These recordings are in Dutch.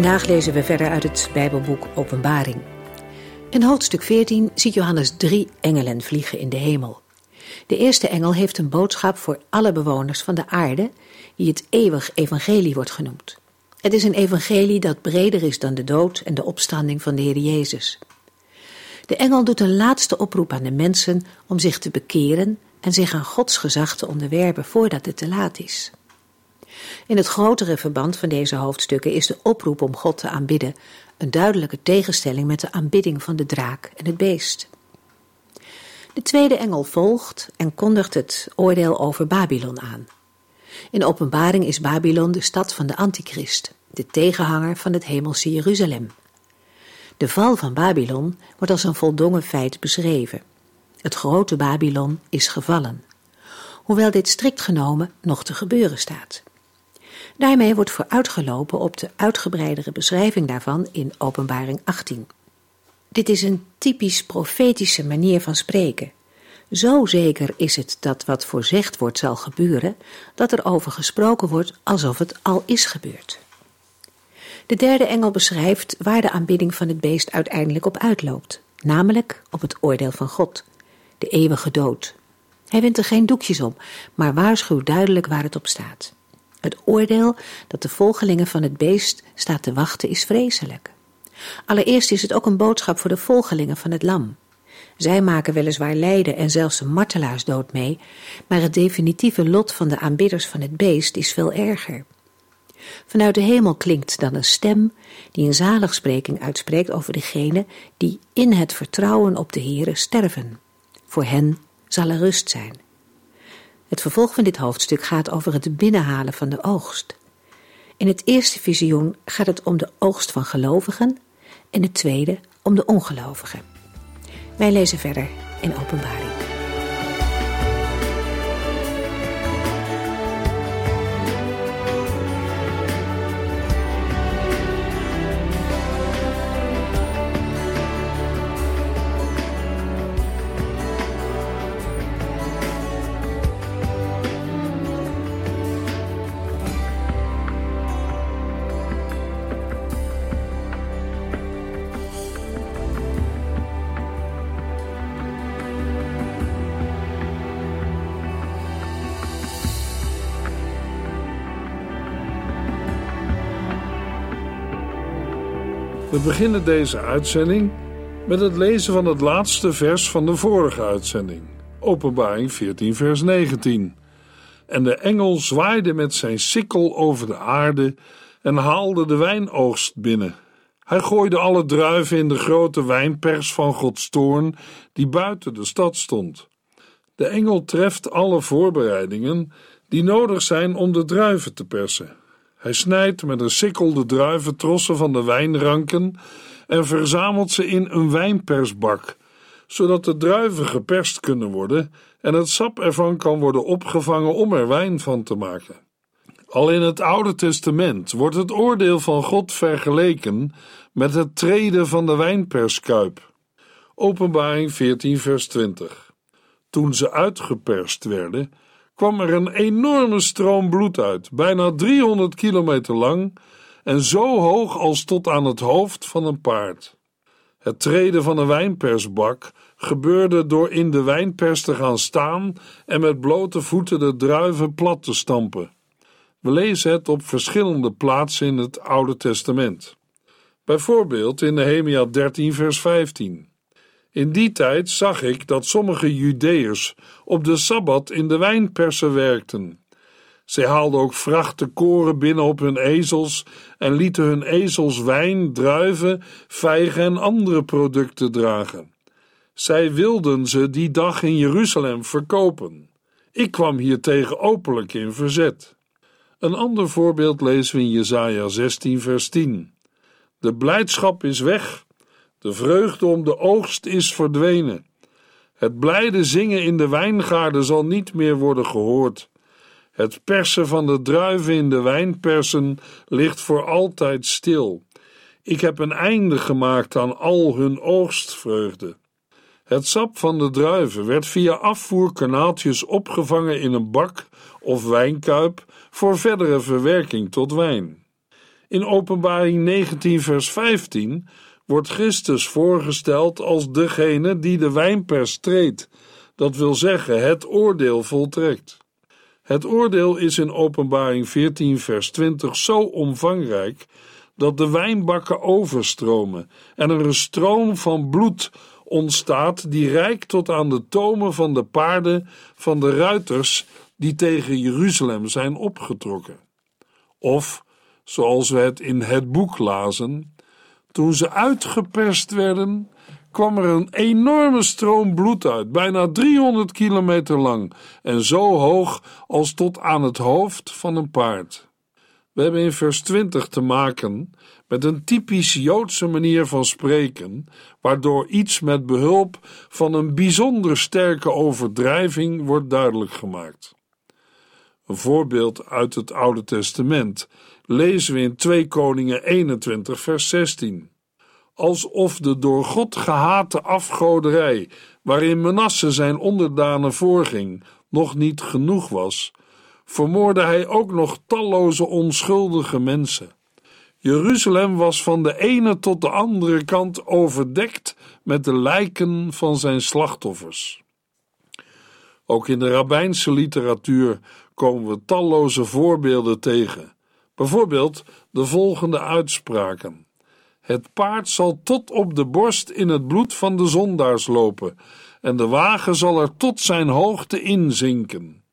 Vandaag lezen we verder uit het Bijbelboek Openbaring. In hoofdstuk 14 ziet Johannes drie engelen vliegen in de hemel. De eerste engel heeft een boodschap voor alle bewoners van de aarde, die het eeuwig evangelie wordt genoemd. Het is een evangelie dat breder is dan de dood en de opstanding van de Heer Jezus. De engel doet een laatste oproep aan de mensen om zich te bekeren en zich aan Gods gezag te onderwerpen voordat het te laat is. In het grotere verband van deze hoofdstukken is de oproep om God te aanbidden een duidelijke tegenstelling met de aanbidding van de draak en het beest. De tweede engel volgt en kondigt het oordeel over Babylon aan. In openbaring is Babylon de stad van de antichrist, de tegenhanger van het hemelse Jeruzalem. De val van Babylon wordt als een voldongen feit beschreven. Het grote Babylon is gevallen, hoewel dit strikt genomen nog te gebeuren staat. Daarmee wordt vooruitgelopen op de uitgebreidere beschrijving daarvan in Openbaring 18. Dit is een typisch profetische manier van spreken. Zo zeker is het dat wat voorzegd wordt zal gebeuren, dat er over gesproken wordt alsof het al is gebeurd. De derde engel beschrijft waar de aanbidding van het beest uiteindelijk op uitloopt, namelijk op het oordeel van God, de eeuwige dood. Hij wint er geen doekjes om, maar waarschuwt duidelijk waar het op staat. Het oordeel dat de volgelingen van het beest staat te wachten is vreselijk. Allereerst is het ook een boodschap voor de volgelingen van het lam. Zij maken weliswaar lijden en zelfs een martelaarsdood mee, maar het definitieve lot van de aanbidders van het beest is veel erger. Vanuit de hemel klinkt dan een stem die een zaligspreking uitspreekt over degenen die in het vertrouwen op de Heere sterven. Voor hen zal er rust zijn. Het vervolg van dit hoofdstuk gaat over het binnenhalen van de oogst. In het eerste visioen gaat het om de oogst van gelovigen en het tweede om de ongelovigen. Wij lezen verder in Openbaring. We beginnen deze uitzending met het lezen van het laatste vers van de vorige uitzending, Openbaring 14, vers 19. En de engel zwaaide met zijn sikkel over de aarde en haalde de wijnoogst binnen. Hij gooide alle druiven in de grote wijnpers van Gods toorn, die buiten de stad stond. De engel treft alle voorbereidingen die nodig zijn om de druiven te persen. Hij snijdt met een sikkel de druiventrossen van de wijnranken en verzamelt ze in een wijnpersbak, zodat de druiven geperst kunnen worden en het sap ervan kan worden opgevangen om er wijn van te maken. Al in het Oude Testament wordt het oordeel van God vergeleken met het treden van de wijnperskuip. Openbaring 14, vers 20. Toen ze uitgeperst werden, kwam er een enorme stroom bloed uit, bijna 300 kilometer lang en zo hoog als tot aan het hoofd van een paard. Het treden van een wijnpersbak gebeurde door in de wijnpers te gaan staan en met blote voeten de druiven plat te stampen. We lezen het op verschillende plaatsen in het Oude Testament. Bijvoorbeeld in Nehemia 13, vers 15. In die tijd zag ik dat sommige Judeërs op de sabbat in de wijnpersen werkten. Zij haalden ook vrachten koren binnen op hun ezels en lieten hun ezels wijn, druiven, vijgen en andere producten dragen. Zij wilden ze die dag in Jeruzalem verkopen. Ik kwam hiertegen openlijk in verzet. Een ander voorbeeld lezen we in Jesaja 16 vers 10. De blijdschap is weg. De vreugde om de oogst is verdwenen. Het blijde zingen in de wijngaarden zal niet meer worden gehoord. Het persen van de druiven in de wijnpersen ligt voor altijd stil. Ik heb een einde gemaakt aan al hun oogstvreugde. Het sap van de druiven werd via afvoerkanaaltjes opgevangen in een bak of wijnkuip voor verdere verwerking tot wijn. In Openbaring 19, vers 15 wordt Christus voorgesteld als degene die de wijnpers treedt, dat wil zeggen het oordeel voltrekt. Het oordeel is in Openbaring 14, vers 20 zo omvangrijk dat de wijnbakken overstromen en er een stroom van bloed ontstaat die reikt tot aan de tomen van de paarden van de ruiters die tegen Jeruzalem zijn opgetrokken. Of, zoals we het in het boek lazen, toen ze uitgeperst werden, kwam er een enorme stroom bloed uit, bijna 300 kilometer lang en zo hoog als tot aan het hoofd van een paard. We hebben in vers 20 te maken met een typisch Joodse manier van spreken, waardoor iets met behulp van een bijzonder sterke overdrijving wordt duidelijk gemaakt. Een voorbeeld uit het Oude Testament lezen we in 2 Koningen 21, vers 16. Alsof de door God gehate afgoderij, waarin Manasse zijn onderdanen voorging, nog niet genoeg was, vermoorde hij ook nog talloze onschuldige mensen. Jeruzalem was van de ene tot de andere kant overdekt met de lijken van zijn slachtoffers. Ook in de rabbijnse literatuur komen we talloze voorbeelden tegen. Bijvoorbeeld de volgende uitspraken: Het paard zal tot op de borst in het bloed van de zondaars lopen, en de wagen zal er tot zijn hoogte inzinken.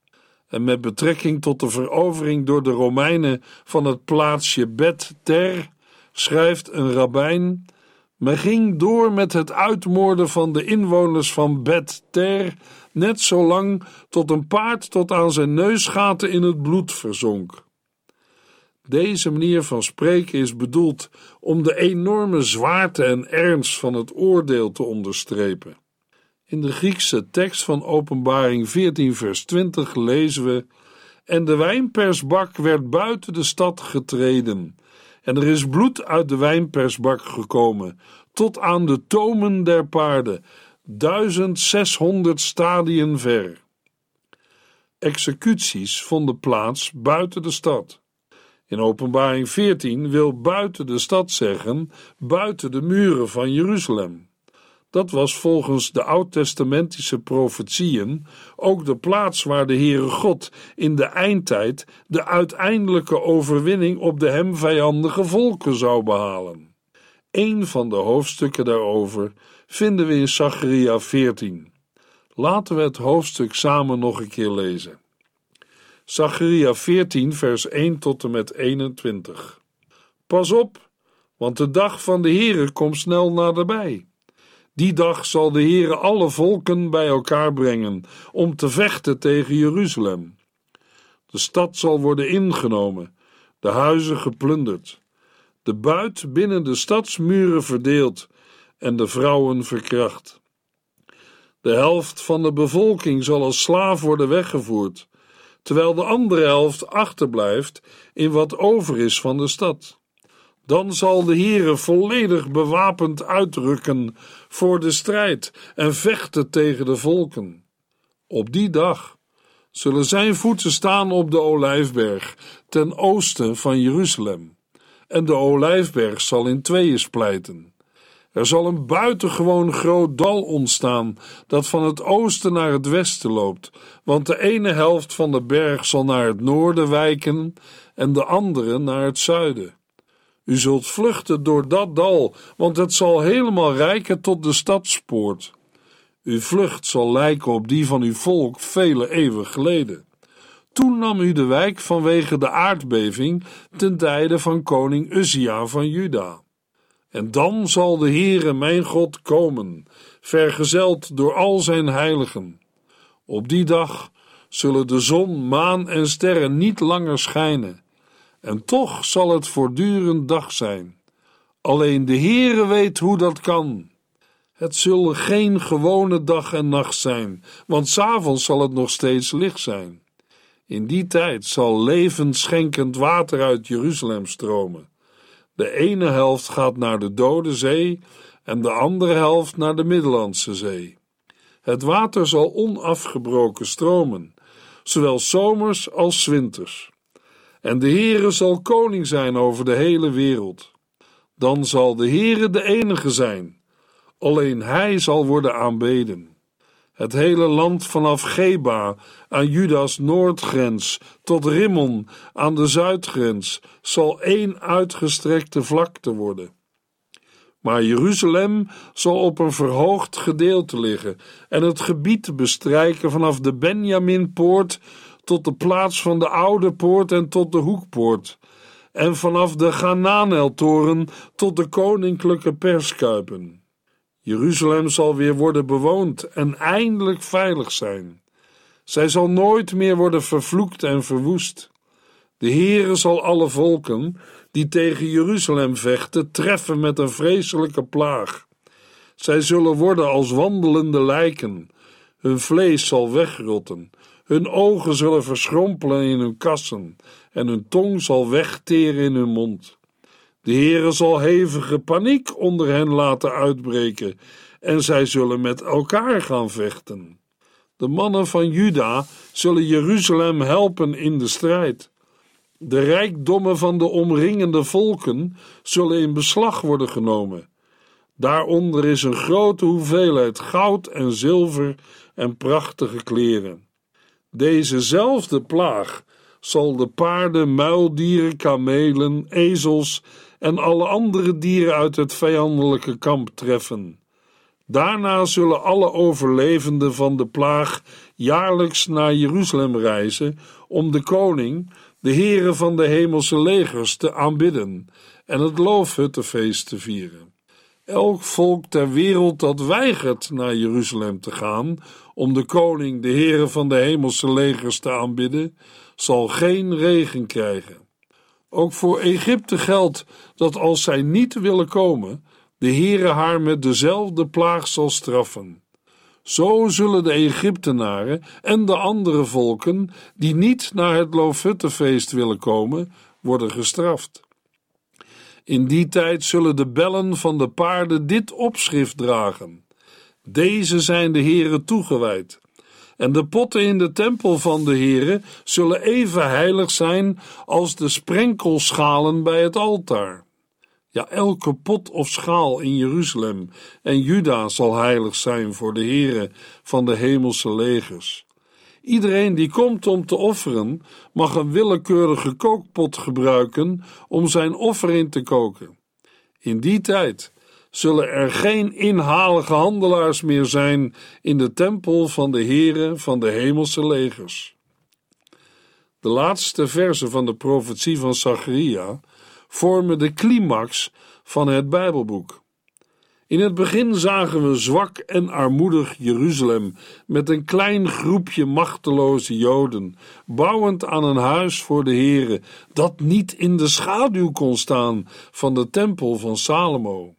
En met betrekking tot de verovering door de Romeinen van het plaatsje Bet Ter, schrijft een rabbijn: Men ging door met het uitmoorden van de inwoners van Bet Ter net zo lang tot een paard tot aan zijn neusgaten in het bloed verzonk. Deze manier van spreken is bedoeld om de enorme zwaarte en ernst van het oordeel te onderstrepen. In de Griekse tekst van Openbaring 14, vers 20 lezen we: En de wijnpersbak werd buiten de stad getreden, en er is bloed uit de wijnpersbak gekomen, tot aan de tomen der paarden, 1600 stadien ver. Executies vonden plaats buiten de stad. In Openbaring 14 wil buiten de stad zeggen buiten de muren van Jeruzalem. Dat was volgens de oud-testamentische profetieën ook de plaats waar de Heere God in de eindtijd de uiteindelijke overwinning op de hem vijandige volken zou behalen. Een van de hoofdstukken daarover vinden we in Zacharia 14. Laten we het hoofdstuk samen nog een keer lezen. Zacharia 14, vers 1 tot en met 21. Pas op, want de dag van de Heere komt snel naderbij. Die dag zal de Heere alle volken bij elkaar brengen om te vechten tegen Jeruzalem. De stad zal worden ingenomen, de huizen geplunderd, de buit binnen de stadsmuren verdeeld en de vrouwen verkracht. De helft van de bevolking zal als slaaf worden weggevoerd, terwijl de andere helft achterblijft in wat over is van de stad. Dan zal de Heere volledig bewapend uitrukken voor de strijd en vechten tegen de volken. Op die dag zullen zijn voeten staan op de olijfberg ten oosten van Jeruzalem, en de olijfberg zal in tweeën splijten. Er zal een buitengewoon groot dal ontstaan dat van het oosten naar het westen loopt, want de ene helft van de berg zal naar het noorden wijken en de andere naar het zuiden. U zult vluchten door dat dal, want het zal helemaal rijken tot de stadspoort. Uw vlucht zal lijken op die van uw volk vele eeuwen geleden. Toen nam u de wijk vanwege de aardbeving ten tijde van koning Uzia van Juda. En dan zal de Heere mijn God komen, vergezeld door al zijn heiligen. Op die dag zullen de zon, maan en sterren niet langer schijnen, en toch zal het voortdurend dag zijn. Alleen de Heere weet hoe dat kan. Het zullen geen gewone dag en nacht zijn, want s'avonds zal het nog steeds licht zijn. In die tijd zal levensschenkend water uit Jeruzalem stromen. De ene helft gaat naar de Dode Zee en de andere helft naar de Middellandse Zee. Het water zal onafgebroken stromen, zowel zomers als winters. En de Heere zal koning zijn over de hele wereld. Dan zal de Heere de enige zijn. Alleen Hij zal worden aanbeden. Het hele land vanaf Geba aan Judas noordgrens tot Rimmon aan de zuidgrens zal één uitgestrekte vlakte worden. Maar Jeruzalem zal op een verhoogd gedeelte liggen en het gebied bestrijken vanaf de Benjaminpoort tot de plaats van de Oude Poort en tot de Hoekpoort, en vanaf de Gananeltoren tot de koninklijke perskuipen. Jeruzalem zal weer worden bewoond en eindelijk veilig zijn. Zij zal nooit meer worden vervloekt en verwoest. De Heere zal alle volken die tegen Jeruzalem vechten treffen met een vreselijke plaag. Zij zullen worden als wandelende lijken. Hun vlees zal wegrotten. Hun ogen zullen verschrompelen in hun kassen en hun tong zal wegteren in hun mond. De Heere zal hevige paniek onder hen laten uitbreken en zij zullen met elkaar gaan vechten. De mannen van Juda zullen Jeruzalem helpen in de strijd. De rijkdommen van de omringende volken zullen in beslag worden genomen. Daaronder is een grote hoeveelheid goud en zilver en prachtige kleren. Dezezelfde plaag zal de paarden, muildieren, kamelen, ezels en alle andere dieren uit het vijandelijke kamp treffen. Daarna zullen alle overlevenden van de plaag jaarlijks naar Jeruzalem reizen om de koning, de heren van de hemelse legers, te aanbidden en het loofhuttenfeest te vieren. Elk volk ter wereld dat weigert naar Jeruzalem te gaan om de koning, de heren van de hemelse legers te aanbidden, zal geen regen krijgen. Ook voor Egypte geldt dat als zij niet willen komen, de Heere haar met dezelfde plaag zal straffen. Zo zullen de Egyptenaren en de andere volken die niet naar het Loofhuttenfeest willen komen, worden gestraft. In die tijd zullen de bellen van de paarden dit opschrift dragen. Deze zijn de Heere toegewijd. En de potten in de tempel van de Heere zullen even heilig zijn als de sprenkelschalen bij het altaar. Ja, elke pot of schaal in Jeruzalem en Juda zal heilig zijn voor de Heere van de hemelse legers. Iedereen die komt om te offeren, mag een willekeurige kookpot gebruiken om zijn offer in te koken. In die tijd zullen er geen inhalige handelaars meer zijn in de tempel van de Heere van de hemelse legers. De laatste verse van de profetie van Zacharia vormen de climax van het Bijbelboek. In het begin zagen we zwak en armoedig Jeruzalem met een klein groepje machteloze Joden, bouwend aan een huis voor de Heere, dat niet in de schaduw kon staan van de tempel van Salomo.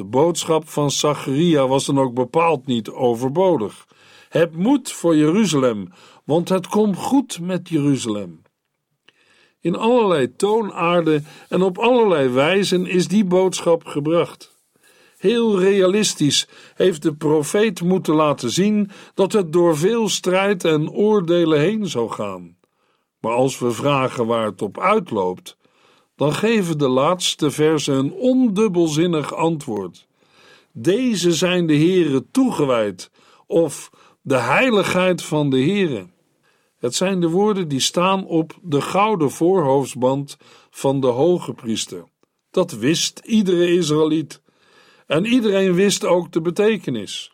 De boodschap van Zacharia was dan ook bepaald niet overbodig. Heb moed voor Jeruzalem, want het komt goed met Jeruzalem. In allerlei toonaarden en op allerlei wijzen is die boodschap gebracht. Heel realistisch heeft de profeet moeten laten zien dat het door veel strijd en oordelen heen zou gaan. Maar als we vragen waar het op uitloopt, dan geven de laatste versen een ondubbelzinnig antwoord. Deze zijn de Heere toegewijd, of de heiligheid van de Heere. Het zijn de woorden die staan op de gouden voorhoofdsband van de hoge priester. Dat wist iedere Israëliet. En iedereen wist ook de betekenis.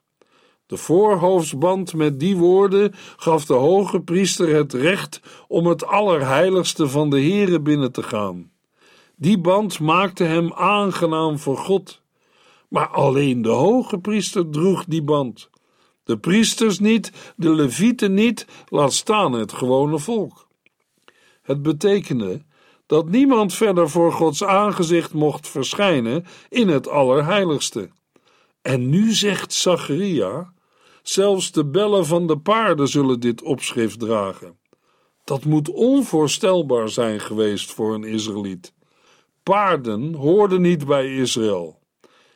De voorhoofdsband met die woorden gaf de hoge priester het recht om het allerheiligste van de Heere binnen te gaan. Die band maakte hem aangenaam voor God. Maar alleen de hoge priester droeg die band. De priesters niet, de levieten niet, laat staan het gewone volk. Het betekende dat niemand verder voor Gods aangezicht mocht verschijnen in het Allerheiligste. En nu zegt Zacharia: zelfs de bellen van de paarden zullen dit opschrift dragen. Dat moet onvoorstelbaar zijn geweest voor een Israëliet. Paarden hoorden niet bij Israël.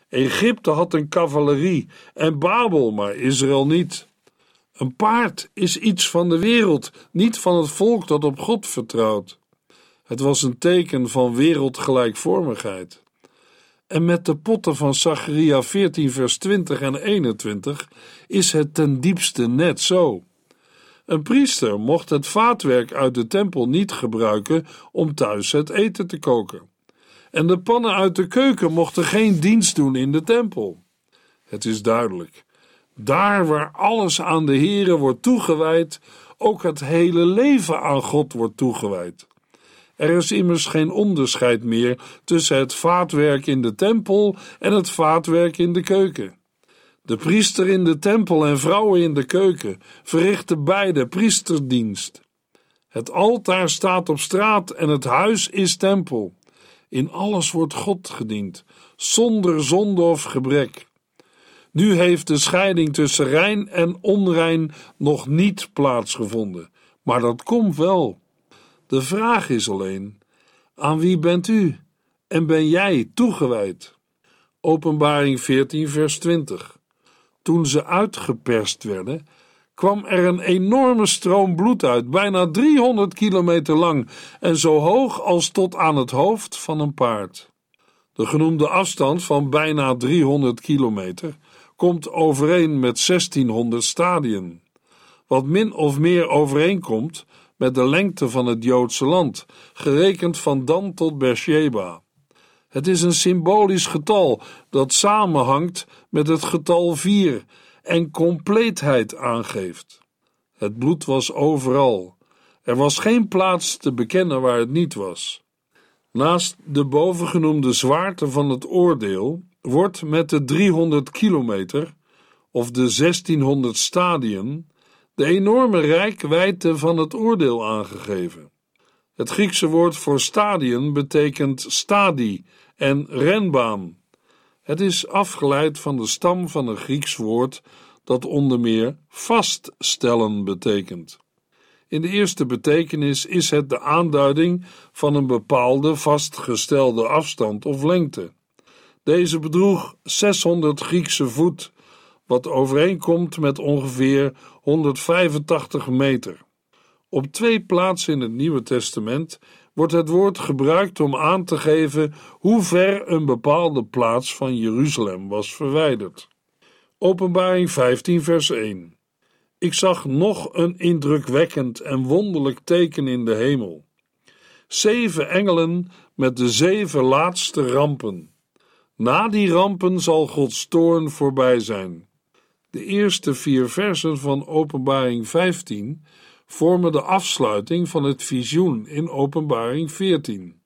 Egypte had een cavalerie en Babel, maar Israël niet. Een paard is iets van de wereld, niet van het volk dat op God vertrouwt. Het was een teken van wereldgelijkvormigheid. En met de potten van Zacharia 14, vers 20 en 21 is het ten diepste net zo. Een priester mocht het vaatwerk uit de tempel niet gebruiken om thuis het eten te koken. En de pannen uit de keuken mochten geen dienst doen in de tempel. Het is duidelijk. Daar waar alles aan de Here wordt toegewijd, ook het hele leven aan God wordt toegewijd. Er is immers geen onderscheid meer tussen het vaatwerk in de tempel en het vaatwerk in de keuken. De priester in de tempel en vrouwen in de keuken verrichten beide priesterdienst. Het altaar staat op straat en het huis is tempel. In alles wordt God gediend, zonder zonde of gebrek. Nu heeft de scheiding tussen rein en onrein nog niet plaatsgevonden, maar dat komt wel. De vraag is alleen: aan wie bent u en ben jij toegewijd? Openbaring 14, vers 20. Toen ze uitgeperst werden, kwam er een enorme stroom bloed uit, bijna 300 kilometer lang en zo hoog als tot aan het hoofd van een paard. De genoemde afstand van bijna 300 kilometer komt overeen met 1600 stadien, wat min of meer overeenkomt met de lengte van het Joodse land, gerekend van Dan tot Beersheba. Het is een symbolisch getal dat samenhangt met het getal 4 en compleetheid aangeeft. Het bloed was overal. Er was geen plaats te bekennen waar het niet was. Naast de bovengenoemde zwaarte van het oordeel wordt met de 300 kilometer of de 1600 stadien de enorme rijkwijde van het oordeel aangegeven. Het Griekse woord voor stadion betekent stadi en renbaan. Het is afgeleid van de stam van een Grieks woord dat onder meer vaststellen betekent. In de eerste betekenis is het de aanduiding van een bepaalde vastgestelde afstand of lengte. Deze bedroeg 600 Griekse voet, wat overeenkomt met ongeveer 185 meter. Op twee plaatsen in het Nieuwe Testament wordt het woord gebruikt om aan te geven hoe ver een bepaalde plaats van Jeruzalem was verwijderd. Openbaring 15, vers 1. Ik zag nog een indrukwekkend en wonderlijk teken in de hemel. Zeven engelen met de zeven laatste rampen. Na die rampen zal Gods toorn voorbij zijn. De eerste vier versen van Openbaring 15 vormen de afsluiting van het visioen in Openbaring 14.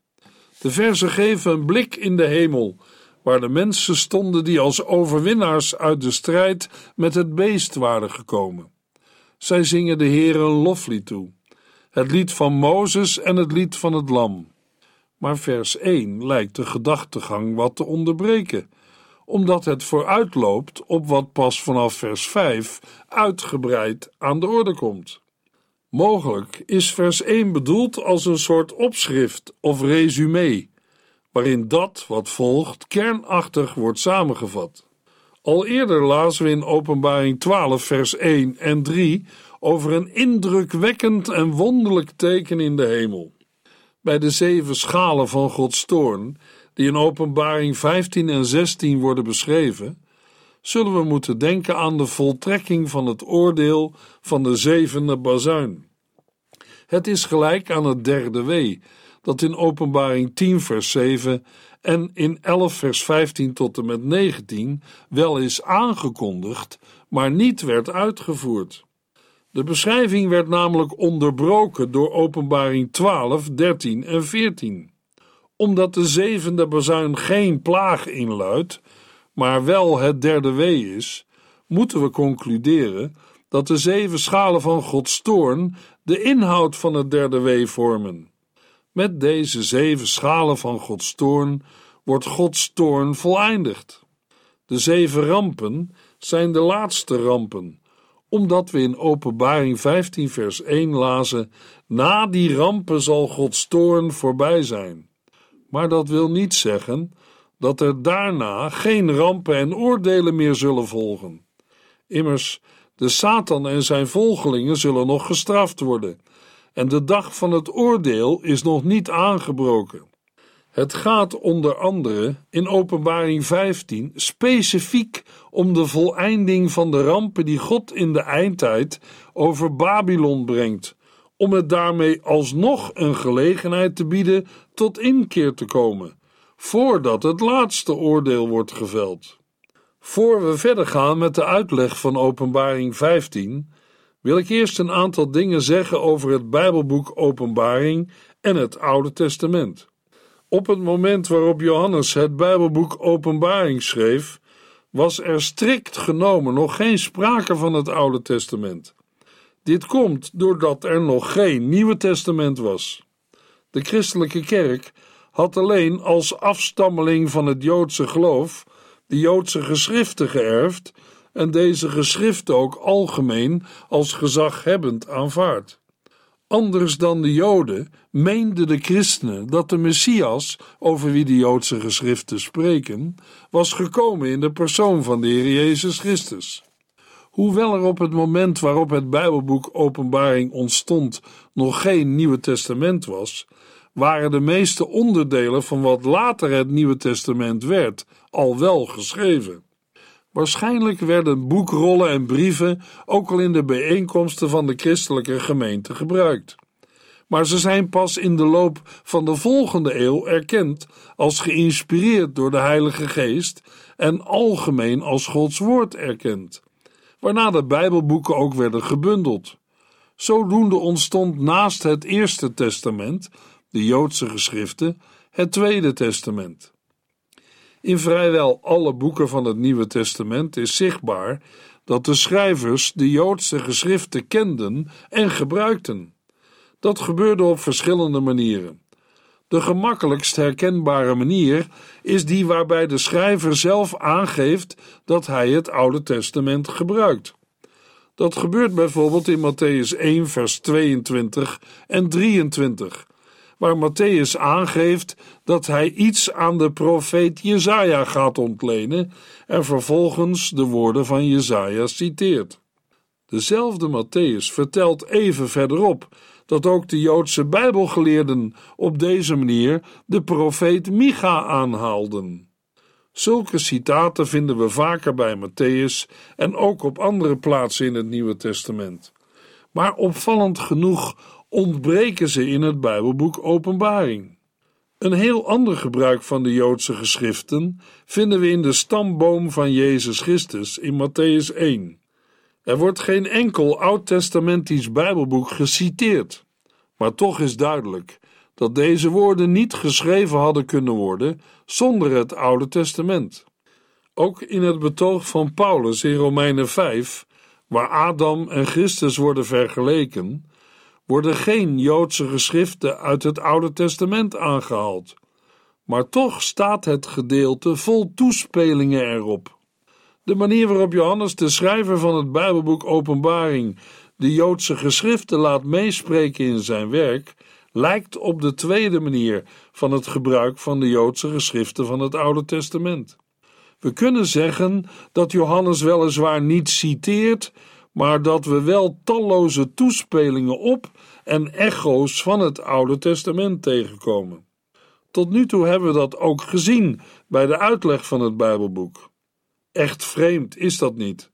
De versen geven een blik in de hemel, waar de mensen stonden die als overwinnaars uit de strijd met het beest waren gekomen. Zij zingen de Heer een loflied toe, het lied van Mozes en het lied van het Lam. Maar vers 1 lijkt de gedachtegang wat te onderbreken omdat het vooruitloopt op wat pas vanaf vers 5 uitgebreid aan de orde komt. Mogelijk is vers 1 bedoeld als een soort opschrift of resume, waarin dat wat volgt kernachtig wordt samengevat. Al eerder lazen we in Openbaring 12, vers 1 en 3 over een indrukwekkend en wonderlijk teken in de hemel. Bij de zeven schalen van Gods toorn die in Openbaring 15 en 16 worden beschreven, zullen we moeten denken aan de voltrekking van het oordeel van de zevende bazuin. Het is gelijk aan het derde wee, dat in Openbaring 10 vers 7 en in 11 vers 15 tot en met 19 wel is aangekondigd, maar niet werd uitgevoerd. De beschrijving werd namelijk onderbroken door Openbaring 12, 13 en 14 omdat de zevende bazuin geen plaag inluidt, maar wel het derde wee is, moeten we concluderen dat de zeven schalen van Gods toorn de inhoud van het derde wee vormen. Met deze zeven schalen van Gods toorn wordt Gods toorn voleindigd. De zeven rampen zijn de laatste rampen, omdat we in Openbaring 15, vers 1 lazen: Na die rampen zal Gods toorn voorbij zijn. Maar dat wil niet zeggen dat er daarna geen rampen en oordelen meer zullen volgen. Immers, de Satan en zijn volgelingen zullen nog gestraft worden, en de dag van het oordeel is nog niet aangebroken. Het gaat onder andere in Openbaring 15 specifiek om de voleinding van de rampen die God in de eindtijd over Babylon brengt, om het daarmee alsnog een gelegenheid te bieden tot inkeer te komen, voordat het laatste oordeel wordt geveld. Voor we verder gaan met de uitleg van Openbaring 15, wil ik eerst een aantal dingen zeggen over het Bijbelboek Openbaring en het Oude Testament. Op het moment waarop Johannes het Bijbelboek Openbaring schreef, was er strikt genomen nog geen sprake van het Oude Testament. Dit komt doordat er nog geen Nieuwe Testament was. De christelijke kerk had alleen als afstammeling van het Joodse geloof de Joodse geschriften geërfd en deze geschriften ook algemeen als gezaghebbend aanvaard. Anders dan de Joden meenden de christenen dat de Messias, over wie de Joodse geschriften spreken, was gekomen in de persoon van de Heer Jezus Christus. Hoewel er op het moment waarop het Bijbelboek Openbaring ontstond nog geen Nieuwe Testament was, waren de meeste onderdelen van wat later het Nieuwe Testament werd al wel geschreven. Waarschijnlijk werden boekrollen en brieven ook al in de bijeenkomsten van de christelijke gemeente gebruikt. Maar ze zijn pas in de loop van de volgende eeuw erkend als geïnspireerd door de Heilige Geest en algemeen als Gods Woord erkend, waarna de Bijbelboeken ook werden gebundeld. Zodoende ontstond naast het Eerste Testament, de Joodse geschriften, het Tweede Testament. In vrijwel alle boeken van het Nieuwe Testament is zichtbaar dat de schrijvers de Joodse geschriften kenden en gebruikten. Dat gebeurde op verschillende manieren. De gemakkelijkst herkenbare manier is die waarbij de schrijver zelf aangeeft dat hij het Oude Testament gebruikt. Dat gebeurt bijvoorbeeld in Matthäus 1, vers 22 en 23 waar Matthäus aangeeft dat hij iets aan de profeet Jezaja gaat ontlenen en vervolgens de woorden van Jezaja citeert. Dezelfde Matthäus vertelt even verderop dat ook de Joodse Bijbelgeleerden op deze manier de profeet Micha aanhaalden. Zulke citaten vinden we vaker bij Matthäus en ook op andere plaatsen in het Nieuwe Testament. Maar opvallend genoeg ontbreken ze in het Bijbelboek Openbaring. Een heel ander gebruik van de Joodse geschriften vinden we in de stamboom van Jezus Christus in Matthäus 1. Er wordt geen enkel oud-testamentisch Bijbelboek geciteerd, maar toch is duidelijk dat deze woorden niet geschreven hadden kunnen worden zonder het Oude Testament. Ook in het betoog van Paulus in Romeinen 5, waar Adam en Christus worden vergeleken, worden geen Joodse geschriften uit het Oude Testament aangehaald. Maar toch staat het gedeelte vol toespelingen erop. De manier waarop Johannes, de schrijver van het Bijbelboek Openbaring, de Joodse geschriften laat meespreken in zijn werk, lijkt op de tweede manier van het gebruik van de Joodse geschriften van het Oude Testament. We kunnen zeggen dat Johannes weliswaar niet citeert, maar dat we wel talloze toespelingen op en echo's van het Oude Testament tegenkomen. Tot nu toe hebben we dat ook gezien bij de uitleg van het Bijbelboek. Echt vreemd is dat niet.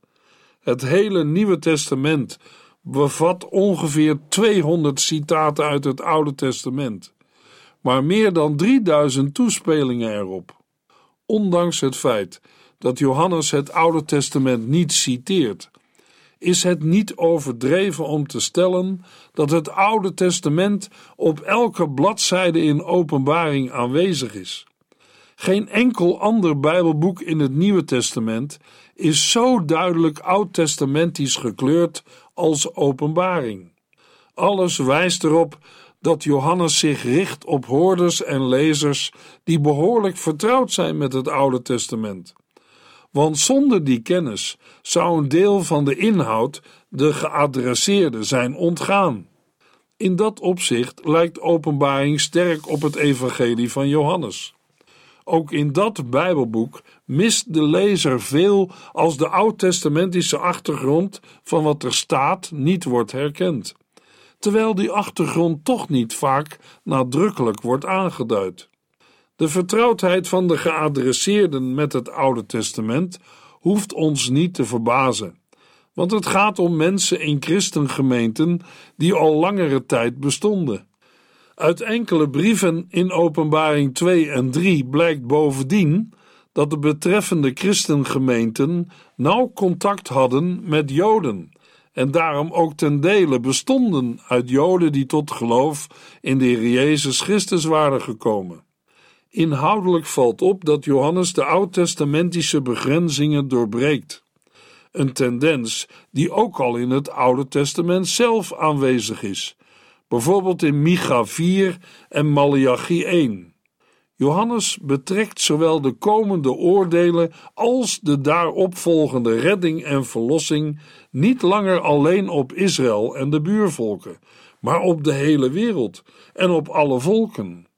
Het hele Nieuwe Testament bevat ongeveer 200 citaten uit het Oude Testament, maar meer dan 3000 toespelingen erop. Ondanks het feit dat Johannes het Oude Testament niet citeert, is het niet overdreven om te stellen dat het Oude Testament op elke bladzijde in Openbaring aanwezig is. Geen enkel ander Bijbelboek in het Nieuwe Testament is zo duidelijk oud-testamentisch gekleurd als Openbaring. Alles wijst erop dat Johannes zich richt op hoorders en lezers die behoorlijk vertrouwd zijn met het Oude Testament. Want zonder die kennis zou een deel van de inhoud de geadresseerde zijn ontgaan. In dat opzicht lijkt Openbaring sterk op het Evangelie van Johannes. Ook in dat Bijbelboek mist de lezer veel als de oud-testamentische achtergrond van wat er staat niet wordt herkend, terwijl die achtergrond toch niet vaak nadrukkelijk wordt aangeduid. De vertrouwdheid van de geadresseerden met het Oude Testament hoeft ons niet te verbazen, want het gaat om mensen in christengemeenten die al langere tijd bestonden. Uit enkele brieven in Openbaring 2 en 3 blijkt bovendien dat de betreffende christengemeenten nauw contact hadden met Joden en daarom ook ten dele bestonden uit Joden die tot geloof in de Heer Jezus Christus waren gekomen. Inhoudelijk valt op dat Johannes de oud-testamentische begrenzingen doorbreekt. Een tendens die ook al in het Oude Testament zelf aanwezig is, bijvoorbeeld in Micha 4 en Malachi 1. Johannes betrekt zowel de komende oordelen als de daaropvolgende redding en verlossing niet langer alleen op Israël en de buurvolken, maar op de hele wereld en op alle volken.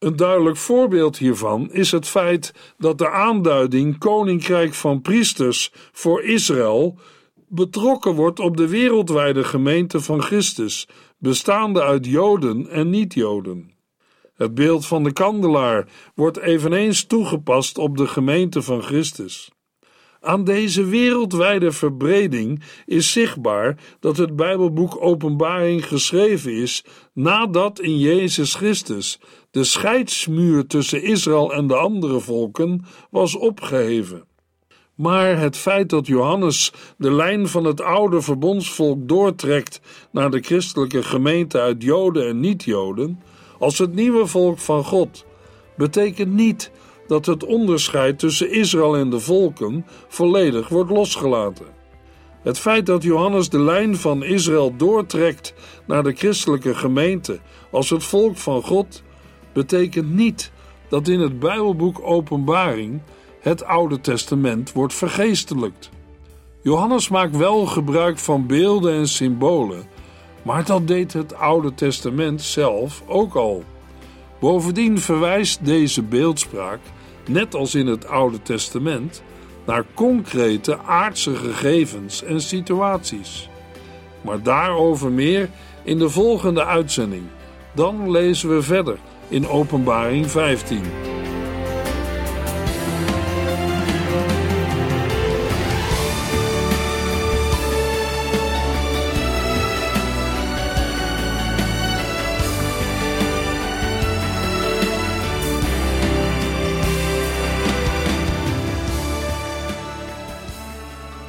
Een duidelijk voorbeeld hiervan is het feit dat de aanduiding Koninkrijk van Priesters voor Israël betrokken wordt op de wereldwijde gemeente van Christus, bestaande uit Joden en niet-Joden. Het beeld van de kandelaar wordt eveneens toegepast op de gemeente van Christus. Aan deze wereldwijde verbreding is zichtbaar dat het Bijbelboek Openbaring geschreven is nadat in Jezus Christus de scheidsmuur tussen Israël en de andere volken was opgeheven. Maar het feit dat Johannes de lijn van het oude verbondsvolk doortrekt naar de christelijke gemeente uit Joden en niet-Joden, als het nieuwe volk van God, betekent niet dat het onderscheid tussen Israël en de volken volledig wordt losgelaten. Het feit dat Johannes de lijn van Israël doortrekt naar de christelijke gemeente als het volk van God, betekent niet dat in het Bijbelboek Openbaring het Oude Testament wordt vergeestelijkt. Johannes maakt wel gebruik van beelden en symbolen, maar dat deed het Oude Testament zelf ook al. Bovendien verwijst deze beeldspraak, net als in het Oude Testament, naar concrete aardse gegevens en situaties. Maar daarover meer in de volgende uitzending. Dan lezen we verder in Openbaring 15.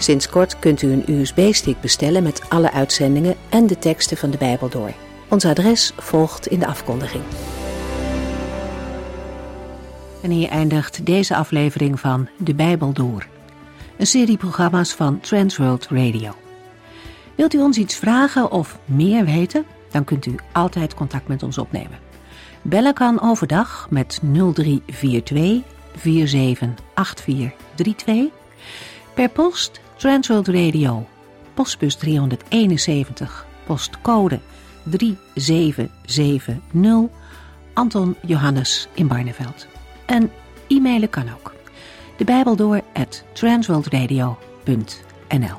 Sinds kort kunt u een USB-stick bestellen met alle uitzendingen en de teksten van de Bijbel door. Ons adres volgt in de afkondiging. En hier eindigt deze aflevering van De Bijbel Door. Een serie programma's van Transworld Radio. Wilt u ons iets vragen of meer weten? Dan kunt u altijd contact met ons opnemen. Bellen kan overdag met 0342 478432. Per post Transworld Radio, postbus 371, postcode 3770, Anton Johannes in Barneveld. En e-mailen kan ook. De Bijbel door at transworldradio.nl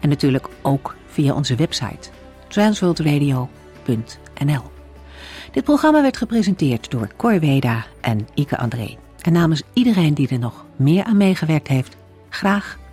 En natuurlijk ook via onze website transworldradio.nl Dit programma werd gepresenteerd door Cor Weda en Ike André. En namens iedereen die er nog meer aan meegewerkt heeft, graag